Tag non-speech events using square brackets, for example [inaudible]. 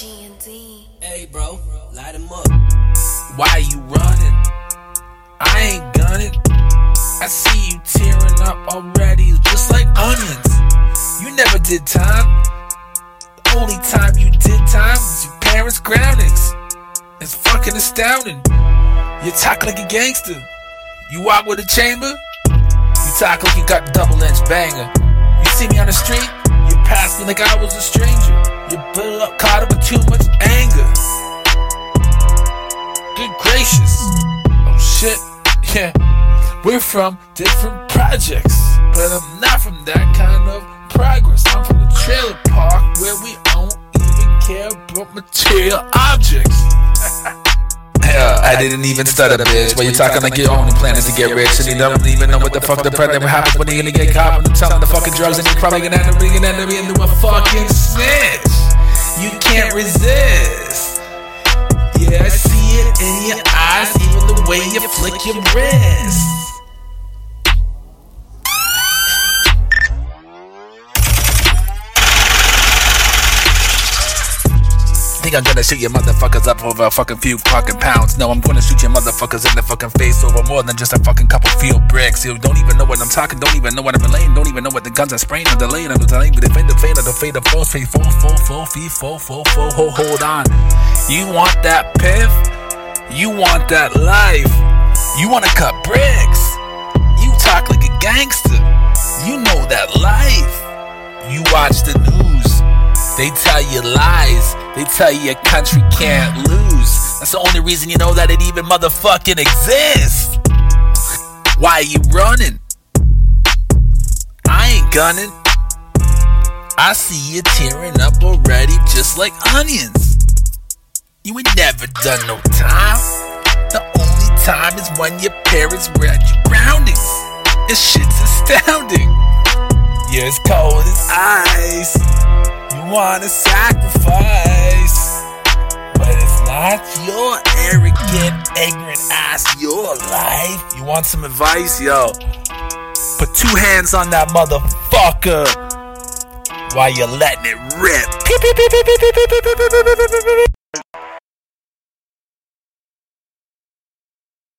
Hey, bro, light him up. Why you running? I ain't gunning. I see you tearing up already, just like onions. You never did time. The only time you did time was your parents' groundings. It's fucking astounding. You talk like a gangster. You walk with a chamber. You talk like you got double edged banger. You see me on the street, you pass me like I was a stranger. You build up, caught up with too much anger. Good gracious. Oh shit. Yeah. We're from different projects. But I'm not from that kind of progress. I'm from the trailer park where we don't even care about material objects. [laughs] Yeah, I didn't even stutter, bitch. Why you talking like your only plan is to get rich? And you don't even know what the fuck the president happens when you get caught when I'm telling the fucking drugs and you're probably gonna end up bringing end up into a fucking snitch. You can't resist. Yeah, I see it in your eyes, even the way you flick your wrist. Think I'm gonna shoot your motherfuckers up over a fucking few fucking pounds. No, I'm gonna shoot your motherfuckers in the fucking face over more than just a fucking couple field bricks. You don't even know what I'm talking, don't even know what I'm relaying, don't even know what the guns are spraying or delaying. I'm delaying, but defend the fade of the fade of force, fade, four, four, four, fee, four, four, four, hold on. You want that piff? You want that life? You wanna cut bricks? You talk like a gangster. You know that life. You watch the news. They tell you lies. They tell you your country can't lose. That's the only reason you know that it even motherfucking exists. Why are you running? I ain't gunning. I see you tearing up already just like onions. You ain't never done no time. The only time is when your parents were at your groundings. This shit's astounding. You're as cold as ice. You wanna sacrifice. But it's not your arrogant, ignorant ass, your life. You want some advice? Yo. Put two hands on that motherfucker while you're letting it rip.